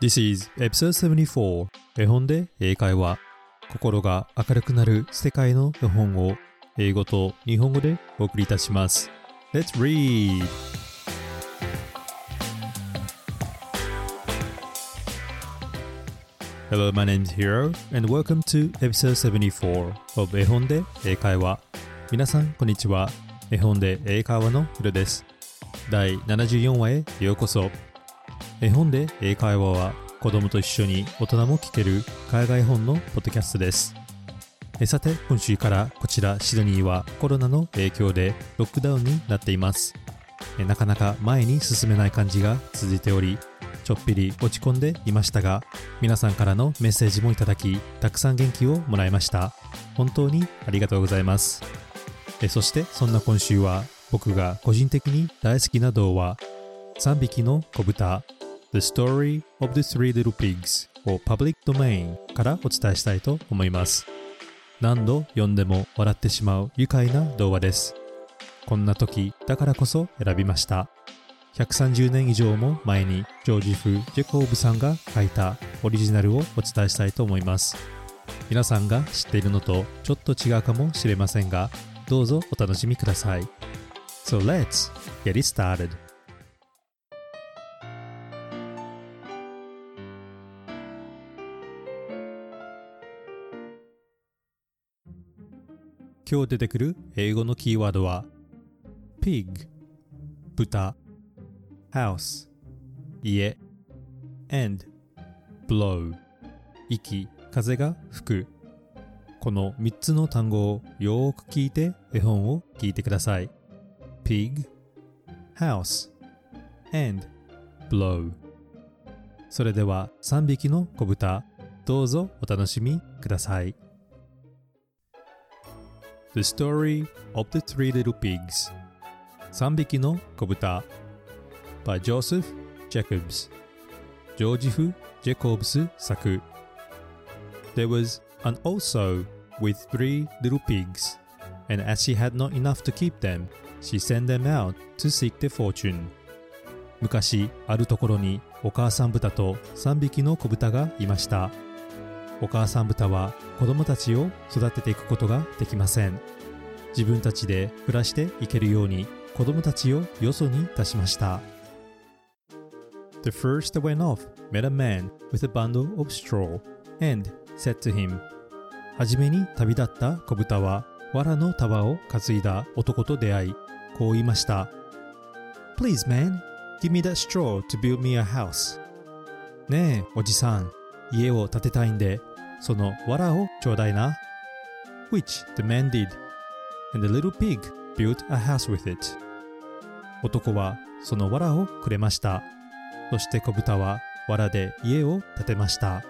This is episode 74絵本で英会話。心が明るくなる世界の絵本を英語と日本語でお送りいたします。Let's read! Hello, my name is Hiro and welcome to episode 74 of 絵本で英会話。皆さんこんにちは。絵本で英会話のヒロです。第74話へようこそ。絵本で英会話は子供と一緒に大人も聞ける海外本のポッドキャストです。さて今週からこちらシドニーはコロナの影響でロックダウンになっています。なかなか前に進めない感じが続いておりちょっぴり落ち込んでいましたが皆さんからのメッセージもいただきたくさん元気をもらいました。本当にありがとうございます。そしてそんな今週は僕が個人的に大好きな童話3匹の子豚。The Story of the Three Little Pigs を Public Domain からお伝えしたいと思います。何度読んでも笑ってしまう愉快な童話です。こんな時だからこそ選びました。130年以上も前にジョージ・フ・ジェコーブさんが書いたオリジナルをお伝えしたいと思います。皆さんが知っているのとちょっと違うかもしれませんがどうぞお楽しみください。So let's get it started. 今日出てくる英語のキーワードは pig 豚 house 家 and blow 息風が吹く。この3つの単語をよーく聞いて絵本を聞いてください。pig house and blow それでは3匹の子豚どうぞお楽しみください。The Story of the Three Little Pigs 3匹の子豚 by Joseph Jacobs ジョージフ・ジェコブス作 There was an old sow with three little pigs, and as she had not enough to keep them, she sent them out to seek their fortune. 昔あるところにお母さん豚と3匹の子豚がいました。お母さん豚は子供たちを育てていくことができません。自分たちで暮らしていけるように子供たちをよそに出しました。The first that went off met a man with a bundle of straw and said to him はじめに旅立った子豚は藁の束を担いだ男と出会いこう言いました Please man, give me that straw to build me a house ねえおじさん家を建てたいんでその藁をちょうだいな Which the man did and the little pig built a house with it 男はその藁をくれましたそして子豚は藁で家を建てました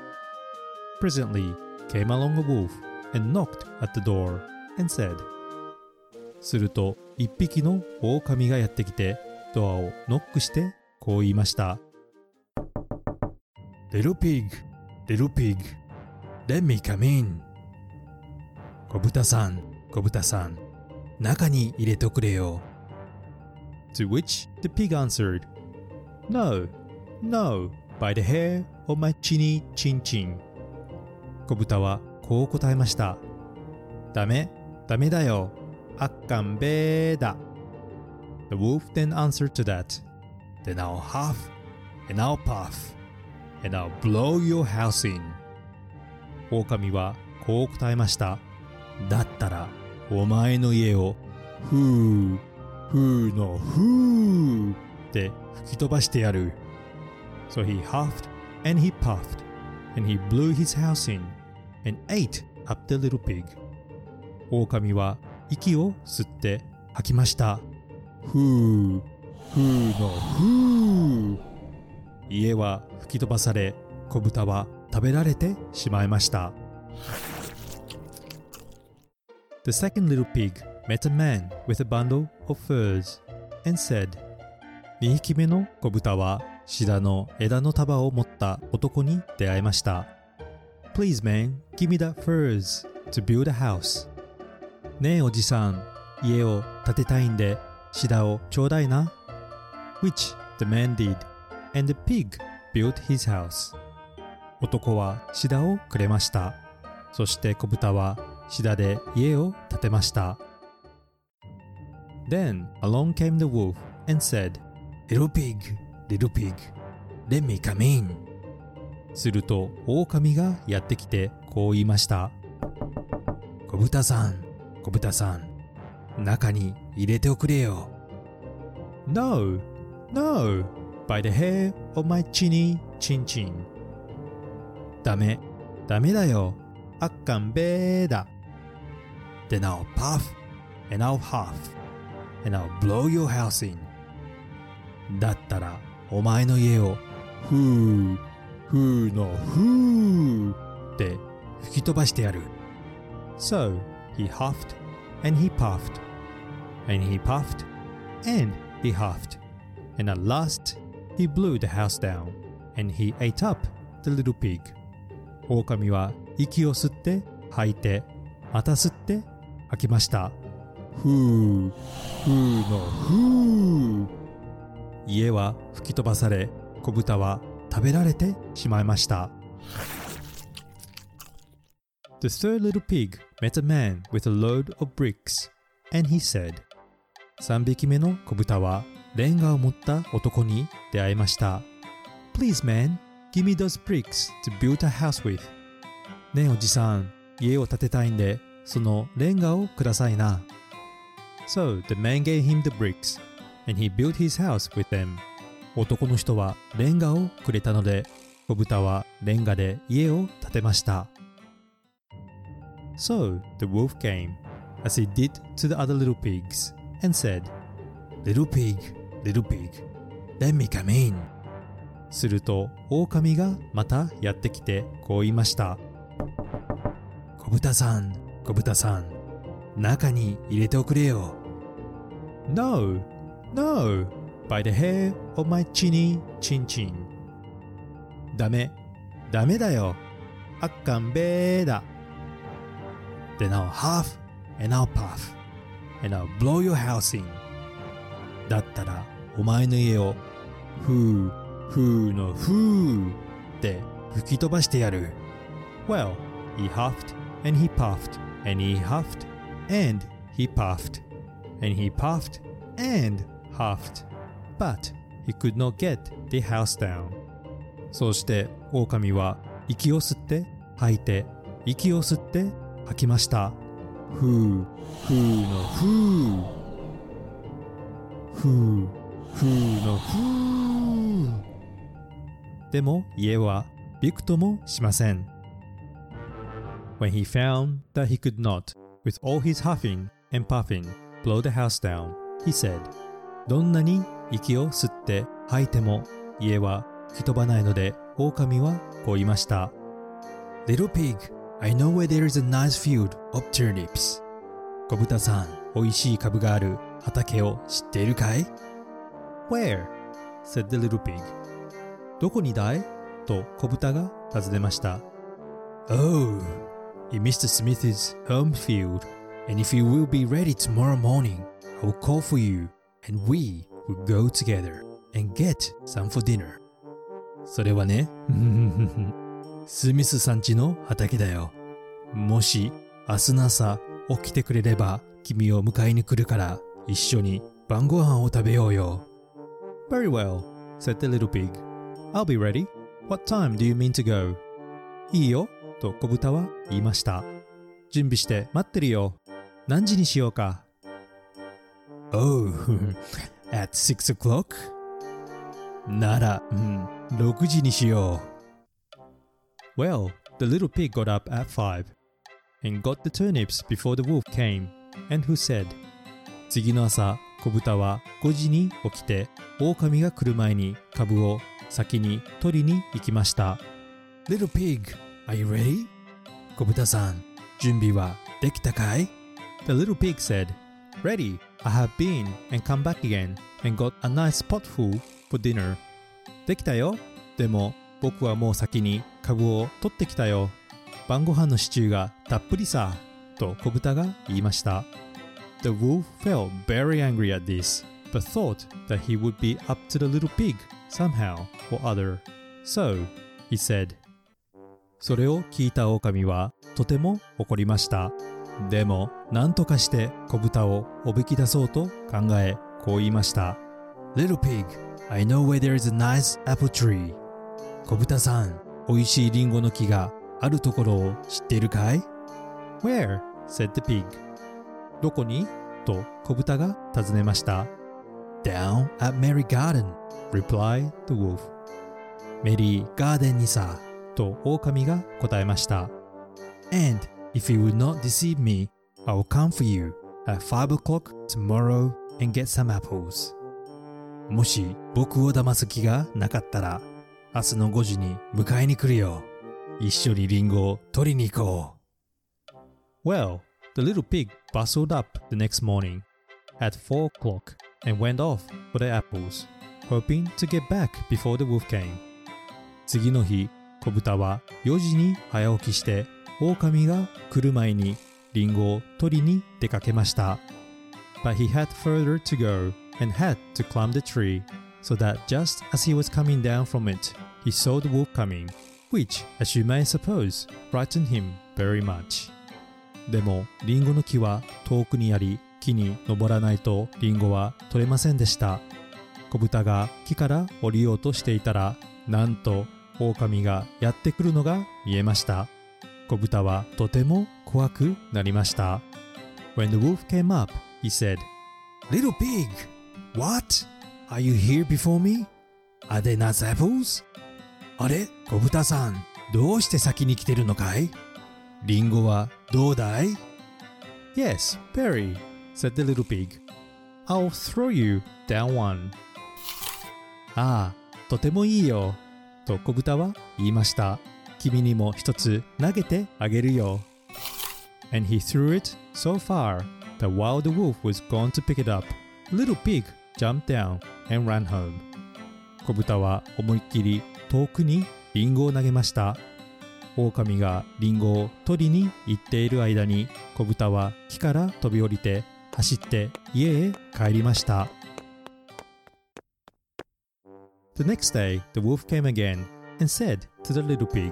Presently came along a wolf and knocked at the door and said すると一匹の狼がやってきてドアをノックしてこう言いました Little pig, little pig, let me come in 小豚さん、小豚さん、中に入れてくれよ To which the pig answered No, no, by the hair of my chinny chin chin 小豚はこう答えました。ダメ、ダメだよ。あっかんべーだ。The wolf then answered to that. Then I'll huff, and I'll puff, and I'll blow your house in. 狼はこう答えました。だったら、お前の家を、ふー、ふーのふーって吹き飛ばしてやる。So he huffed, and he puffed, and he blew his house in. and ate up the little pig. 狼は息を吸って吐きました。ふう、ふうのふう。家は吹き飛ばされ、子豚は食べられてしまいました。The second little pig met a man with a bundle of furs and said, 2匹目の子豚はシダの枝の束を持った男に出会いました。Please, man, give me that furs to build a house. ねえおじさん、家を建てたいんで、シダをちょうだいな。Which the man did, and the pig built his house. 男はシダをくれました。そして小豚はシダで家を建てました。Then along came the wolf and said, Little pig, little pig, let me come in. すると狼がやってきてこう言いました。小豚さん、小豚さん、中に入れておくれよ。No, no, by the hair of my chinny chin chin. ダメ、ダメだよ。あっかんべーだ。Then I'll puff and I'll huff and I'll blow your house in. だったら、お前の家を、ふー、ふーのふーって吹き飛ばしてやる。So he huffed and he puffed and he puffed and he huffed and at last he blew the house down and he ate up the little pig. 狼は息を吸って吐いてまた吸って吐きました。ふー、ふーのふー。家は吹き飛ばされ小豚は食べられてしまいました。The third little pig met a man with a load of bricks, and he said, 3匹目の小豚はレンガを持った男に出会いました。Please man, give me those bricks to build a house with. ねえおじさん、家を建てたいんで、そのレンガをくださいな。So the man gave him the bricks, and he built his house with them. 男の人はレンガをくれたので、小豚はレンガで家を建てました。So the wolf came, as he did to the other little pigs, and said, Little pig, little pig, let me come in. すると狼がまたやってきてこう言いました。小豚さん、小豚さん、中に入れておくれよ。No, no, by the hair of my chinny chin chin. ダメ、ダメだよ。あっかんべーだ。Then I'll huff and I'll puff and I'll blow your house in. だったらお前の家をふーふーのふーって吹き飛ばしてやる。Well, he huffed and he puffed and he huffed and he puffed and he puffed and huffed. But he could not get the house down. そうして狼は息を吸って吐いて息を吸って吐きました。ふーふーのふーふーふーのふーでも家はびくともしません。When he found that he could not, with all his huffing and puffing, blow the house down, he said, どんなに息を吸って吐いても家は吹き飛ばないので狼はこう言いました。Little pig, I know where there is a nice field of turnips. 小豚さん、美味しい株がある畑を知っているかい ?Where? said the little pig. どこにだいと小豚が尋ねました。Oh, in Mr. Smith's home field. And if you will be ready tomorrow morning, I will call for you and we will go together and get some for dinner. それはね、スミスさんちの畑だよ。もし明日の朝起きてくれれば君を迎えに来るから一緒に晩ご飯を食べようよ。Very well, said the little pig. I'll be ready. What time do you mean to go? いいよ、と小豚は言いました。準備して待ってるよ。何時にしようか ?Oh, at six o'clock? なら、うん、6時にしよう。Well, the little pig got up at five and got the turnips before the wolf came, and who said, 次の朝、小豚は5時に起きて、狼が来る前に株を先に取りに行きました。Little pig, are you ready? 小豚さん、準備はできたかい The little pig said, Ready, I have been and come back again and got a nice pot full for dinner. できたよ。でも僕はもう先に株を取ってきたよ。晩ご飯のシチューがたっぷりさ。と小豚が言いました。The wolf felt very angry at this, but thought that he would be up to the little pig somehow or other. So, he said. それを聞いた狼はとても怒りました。でも、何とかして小豚をおびき出そうと考え、こう言いました。Little pig, I know where there is a nice apple tree. 小豚さん、美味しいリンゴの木があるところを知っているかい ?Where? said the pig. どこに？と小豚が尋ねました。Down at Mary Garden, replied the wolf. メリーガーデンにさ、と狼が答えました。And if you would not deceive me, I will come for you at 5 o'clock tomorrow and get some apples. もし僕を騙す気がなかったら、明日の5時に迎えに来るよ。一緒にリンゴを取りに行こう。Well, the little pig bustled up the next morning at 4 o'clock and went off for the apples, hoping to get back before the wolf came. 次の日、小豚は4時に早起きして、狼が来る前にリンゴを取りに出かけました。But he had further to go and had to climb the tree, so that just as he was coming down from it, he saw the wolf coming, which, as you may suppose, frightened him very much. でも、リンゴの木は遠くにあり、 木に登らないとリンゴは取れませんでした。小豚が木から降りようとしていたら、なんと狼がやってくるのが見えました。小豚はとても怖くなりました。When the wolf came up, he said, Little pig, what? Are you here before me? Are they nuts apples? あれ小豚さん、どうして先に来てるのかい?リンゴはどうだい? Yes, very, said the little pig. I'll throw you down one. ああ、とてもいいよ。と小豚は言いました。君にも一つ投げてあげるよ。And he threw it so far that while the wolf was gone to pick it up, little pig jumped down and ran home. 小豚は思いっきり遠くにリンゴを投げました。狼がリンゴを取りに行っている間に小豚は木から飛び降りて走って家へ帰りました。The next day, the wolf came again and said to the little pig,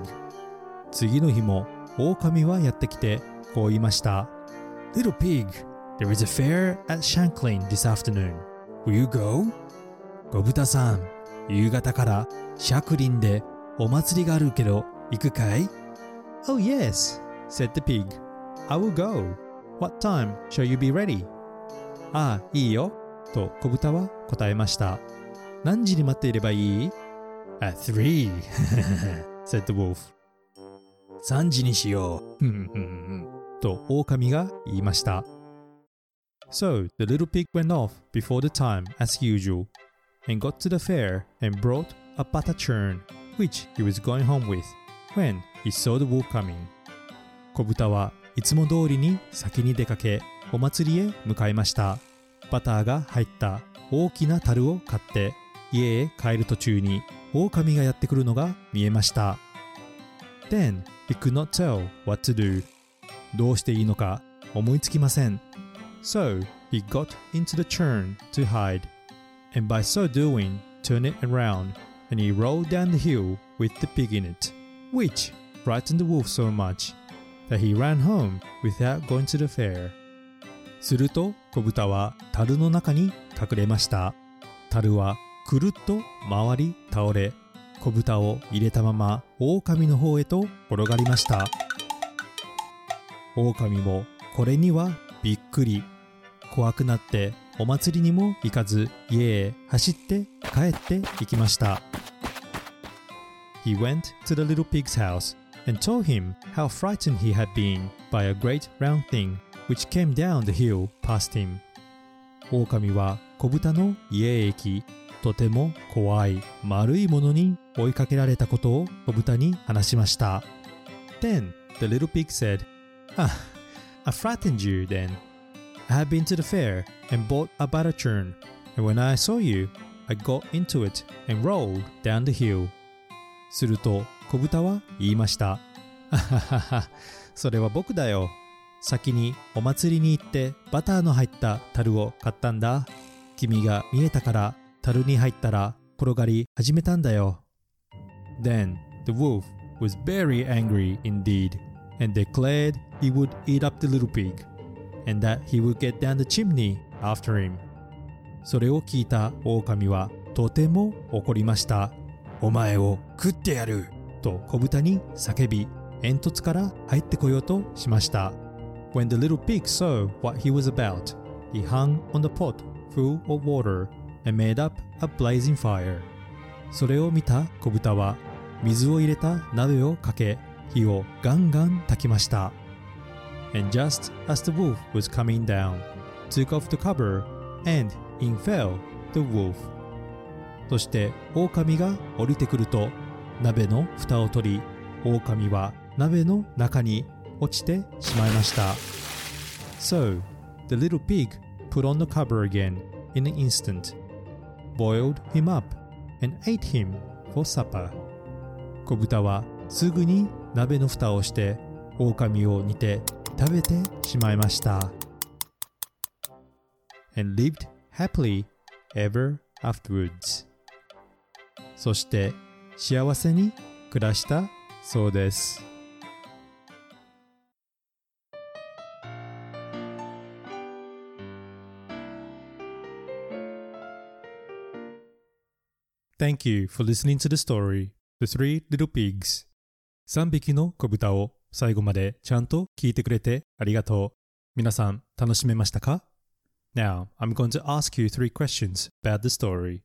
次の日も狼はやってきてこう言いました。Little pig, there is a fair at Shanklin this afternoon. Will you go? 小豚さん、夕方からシャクリンでお祭りがあるけど行くかい Oh yes, said the pig. I will go. What time shall you be ready? ああ、いいよ。と小豚は答えました。何時に待っていればいい ?At three, said the wolf. 3時にしよう。と狼が言いました。So the little pig went off before the time as usual and got to the fair and brought a butter churn which he was going home with when he saw the wolf coming. 小豚はいつも通りに先に出かけお祭りへ向かいました。バターが入った大きな樽を買って家へ帰る途中に狼がやってくるのが見えました。Then he could not tell what to do. どうしていいのか思いつきません。So he got into the churn to hide, and by so doing turn it around, and he rolled down the hill with the pig in it, which frightened the wolf so much that he ran home without going to the fair. すると小豚は樽の中に隠れました。樽はくるっと回り倒れ、小豚を入れたまま狼の方へと転がりました。狼もこれにはびっくり。怖くなってお祭りにも行かず家へ走って帰って行きました。He went to the little pig's house and told him how frightened he had been by a great round thing which came down the hill past him. 狼は小豚の家へ行き、とても怖い丸いものに追いかけられたことを小豚に話しました。Then the little pig said, Ah, I frightened you then. I have been to the fair and bought a butter churn, and when I saw you, I got into it and rolled down the hill. すると小豚は言いました。あははは、それは僕だよ。先にお祭りに行ってバターの入った樽を買ったんだ。君が見えたから樽に入ったら転がり始めたんだよ。Then the wolf was very angry indeed and declared he would eat up the little pig and that he would get down the chimney after him. それを聞いた狼はとても怒りました。お前を食ってやると小豚に叫び煙突から入ってこようとしました。When the little pig saw what he was about, he hung on the pot full of water and made up a blazing fire. それを見た小豚は水を入れた鍋をかけ火をガンガン焚きました。And just as the wolf was coming down, took off the cover and in fell the wolf. そして狼が降りてくると鍋の蓋を取り狼は鍋の中に落ちてしまいました。So, the little pig put on the cover again in an instant, boiled him up and ate him for supper. 小豚はすぐに鍋の蓋をして狼を煮て食べてしまいました。And lived happily ever afterwards. そして幸せに暮らしたそうです。Thank you for listening to the story, The Three Little Pigs. 3匹の子豚を最後までちゃんと聞いてくれてありがとう。皆さん楽しめましたか Now, I'm going to ask you three questions about the story.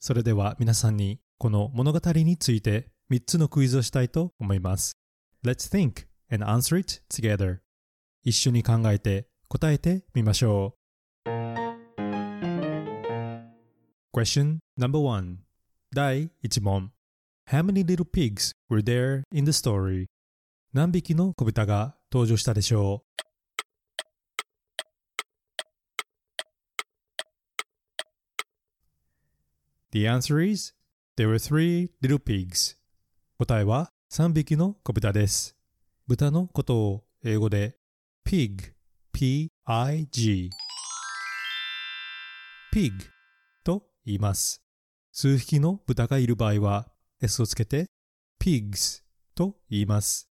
それでは皆さんにこの物語について3つのクイズをしたいと思います。Let's think and answer it together. 一緒に考えて答えてみましょう。Question number one 第1問 How many little pigs were there in the story? 何匹の子豚が登場したでしょう The answer is there were three little pigs. 答えは3匹の子豚です。豚のことを英語で pig, p-i-g, pig と言います。数匹の豚がいる場合は s をつけて pigs と言います。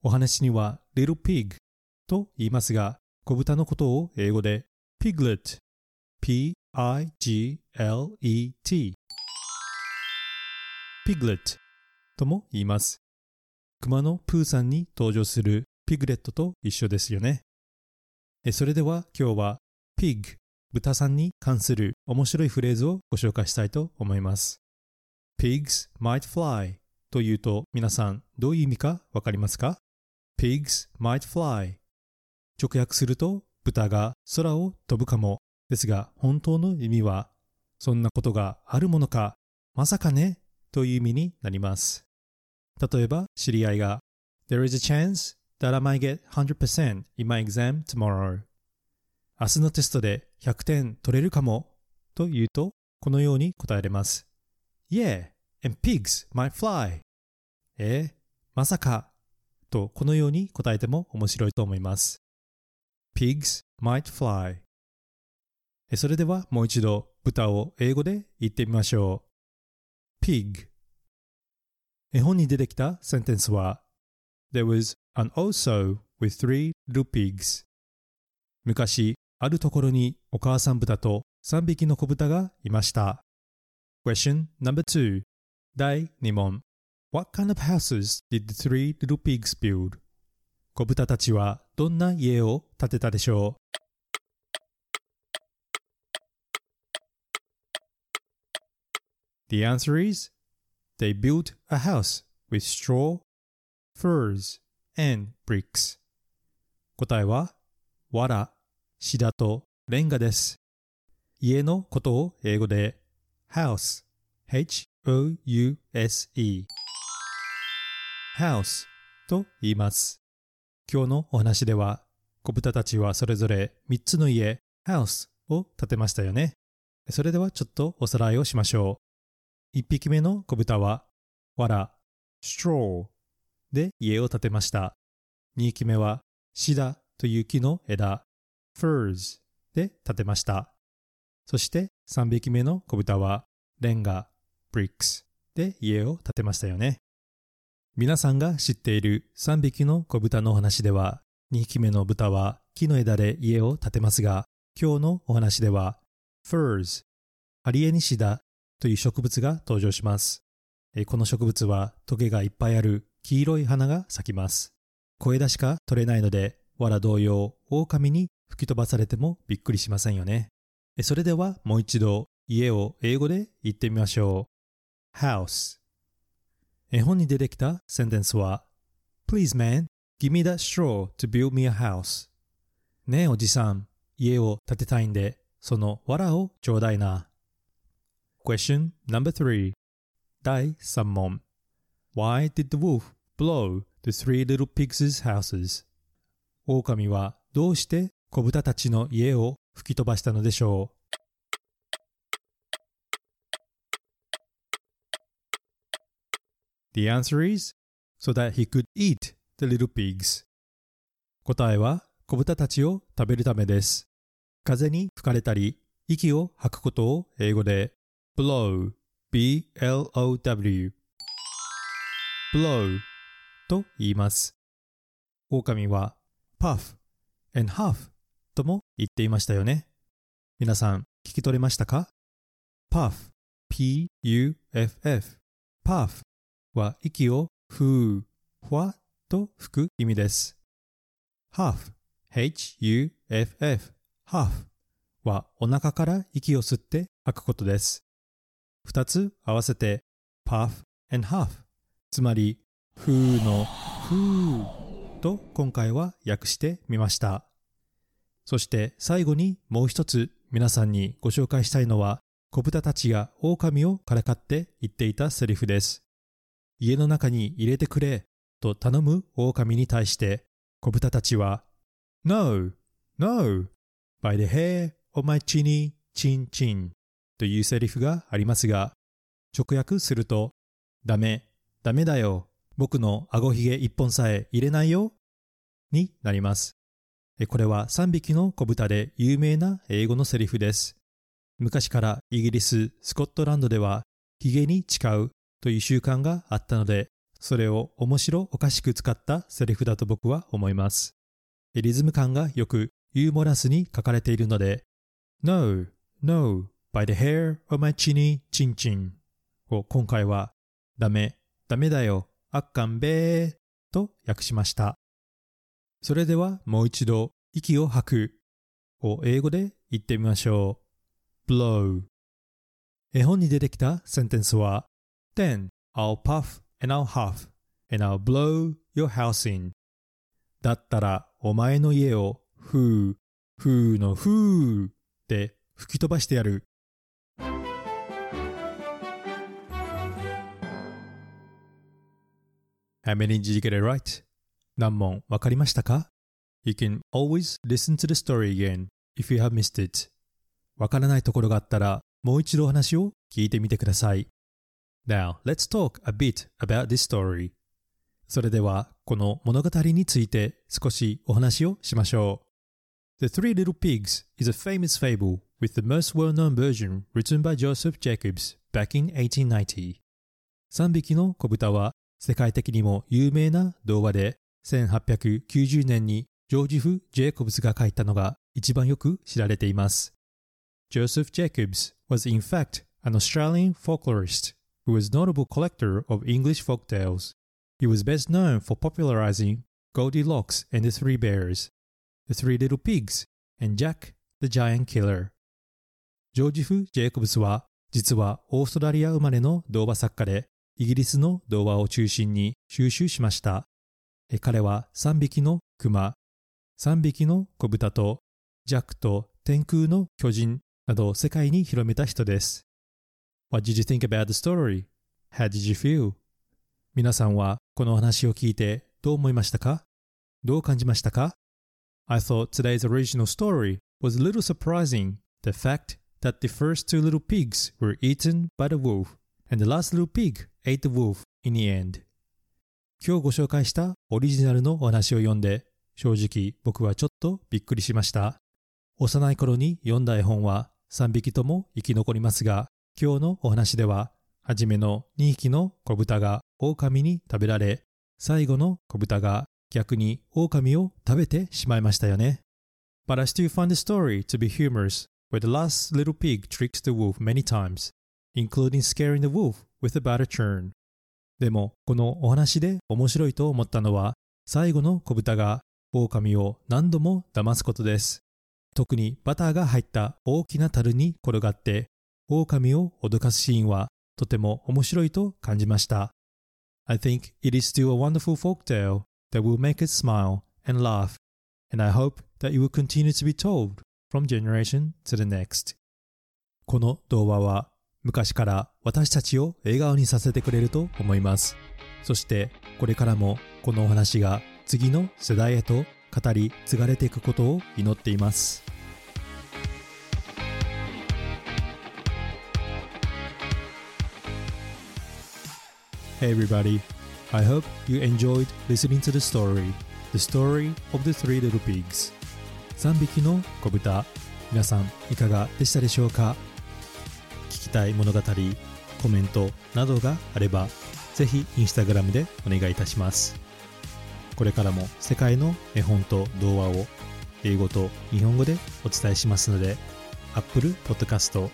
お話には little pig と言いますが、小豚のことを英語で piglet, p-i-g-l-e-t piglet とも言います。熊のプーさんに登場するピグレットと一緒ですよね。それでは今日は pig 豚さんに関する面白いフレーズをご紹介したいと思います。pigs might fly というと皆さんどういう意味かわかりますか ?pigs might fly 直訳すると豚が空を飛ぶかもですが本当の意味はそんなことがあるものか？まさかね？という意味になります。例えば知り合いが There is a chance that I might get 100% in my exam tomorrow 明日のテストで100点取れるかもと言うとこのように答えれます。Yeah, and pigs might fly. えー、まさかとこのように答えても面白いと思います。pigs might fly. それではもう一度豚を英語で言ってみましょう。pig 絵本に出てきたセンテンスは There was an oso with three little pigs. 昔、あるところにお母さん豚と3匹の子豚がいました。Question number two 第2問 What kind of houses did the three little pigs build? 子豚たちはどんな家を建てたでしょう The answer is they built a house with straw, furs, and bricks. 答えは、藁、シダとレンガです。家のことを英語で house, h-o-u-s-e, house と言います。今日のお話では、子豚たちはそれぞれ3つの家、house を建てましたよね。それではちょっとおさらいをしましょう。1匹目の子豚は、藁、straw で家を建てました。2匹目は、シダという木の枝、furs で建てました。そして3匹目の子豚は、レンガ、bricks で家を建てましたよね。皆さんが知っている3匹の子豚のお話では、2匹目の豚は木の枝で家を建てますが、今日のお話では、furs、アリエニシダという植物が登場します。この植物はトゲがいっぱいある黄色い花が咲きます。小枝しか取れないので、藁同様、狼に吹き飛ばされてもびっくりしませんよね。それではもう一度家を英語で言ってみましょう。house 絵本に出てきたセンテンスは Please man, give me that straw to build me a house ねえおじさん、家を建てたいんで、その藁をちょうだいな。Question number three 第3問 Why did the wolf blow the three little pigs' houses? 狼はどうして子豚たちの家を吹き飛ばしたのでしょう The answer is so that he could eat the little pigs. 答えは子豚たちを食べるためです。風に吹かれたり、息を吐くことを英語で blow, b-l-o-w, blow と言います。狼は puff and huff とも言っていましたよね。皆さん聞き取れましたか ?puff, p-u-f-f, puff は息をふう、ふわと吹く意味です。huff, h-u-f-f, huff はお腹から息を吸って吐くことです。二つ合わせて puff and huff つまりふうのふうと今回は訳してみました。そして最後にもう一つ皆さんにご紹介したいのは小豚たちが狼をからかって言っていたセリフです。家の中に入れてくれと頼む狼に対して小豚たちは No, no, by the hair of my chinny, chin chin というセリフがありますが直訳するとダメ、ダメだよ、僕の顎ひげ一本さえ入れないよになります。これは3匹の子豚で有名な英語のセリフです。昔からイギリス、スコットランドではヒゲに誓うという習慣があったので、それを面白おかしく使ったセリフだと僕は思います。リズム感がよくユーモラスに書かれているので、No, no, by the hair of my chinny chin chin を今回はダメ、ダメだよ、あっかんべーと訳しました。それではもう一度息を吐くを英語で言ってみましょう。blow 絵本に出てきたセンテンスは Then I'll puff and I'll huff and I'll blow your house in だったらお前の家をふう、ふうのふうで吹き飛ばしてやる。How many did you get it right? 何問わかりましたか ?You can always listen to the story again if you have missed it. わからないところがあったらもう一度お話を聞いてみてください。Now, let's talk a bit about this story. それでは、この物語について少しお話をしましょう。The Three Little Pigs is a famous fable with the most well-known version written by Joseph Jacobs back in 1890. 3匹の子豚は世界的にも有名な童話で1890年にジョージフ・ジェイコブスが書いたのが一番よく知られています。Joseph Jacobs was in fact an Australian folklorist who was notable collector of English folk tales. He was best known for popularizing Goldilocks and the Three Bears, The Three Little Pigs, and Jack the Giant Killer. ジョージフ・ジェイコブスは実はオーストラリア生まれの童話作家でイギリスの童話を中心に収集しました。彼は3匹の熊、3匹の子豚とジャックと天空の巨人などを世界に広めた人です。What did you think about the story? How did you feel? 皆さんはこの話を聞いてどう思いましたかどう感じましたか I thought today's original story was a little surprising. The fact that the first two little pigs were eaten by the wolf and the last little pig ate the wolf in the end. 今日ご紹介したオリジナルのお話を読んで正直僕はちょっとびっくりしました。幼い頃に読んだ絵本は3匹とも生き残りますが今日のお話でははじめの2匹の子豚が狼に食べられ、最後の子豚が逆に狼を食べてしまいましたよね。But I still find the story to be humorous, where the last little pig tricks the wolf many times, including scaring the wolf with a batter churn. でも、このお話で面白いと思ったのは、最後の子豚が狼を何度も騙すことです。特にバターが入った大きな樽に転がって狼を脅かすシーンはとても面白いと感じました。I think it is still a wonderful folk tale that will make us smile and laugh, and I hope that it will continue to be told from generation to the next. この童話は昔から私たちを笑顔にさせてくれると思います。そしてこれからもこのお話が次の世代へと語り継がれていくことを祈っています。Hey everybody, I hope you enjoyed listening to the story, The Story of the Three Little Pigs. 3匹の子豚。皆さんいかがでしたでしょうか？たい物語、コメントなどがあればぜひインスタグラムでお願いいたします。これからも世界の絵本と童話を英語と日本語でお伝えしますので Apple Podcast、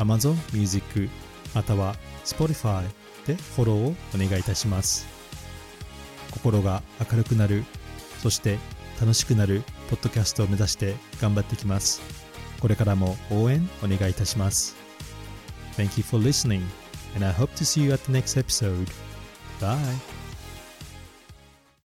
Amazon Music または Spotify でフォローをお願いいたします。心が明るくなるそして楽しくなるポッドキャストを目指して頑張ってきます。これからも応援お願いいたします。Thank you for listening and I hope to see you at the next episode. Bye!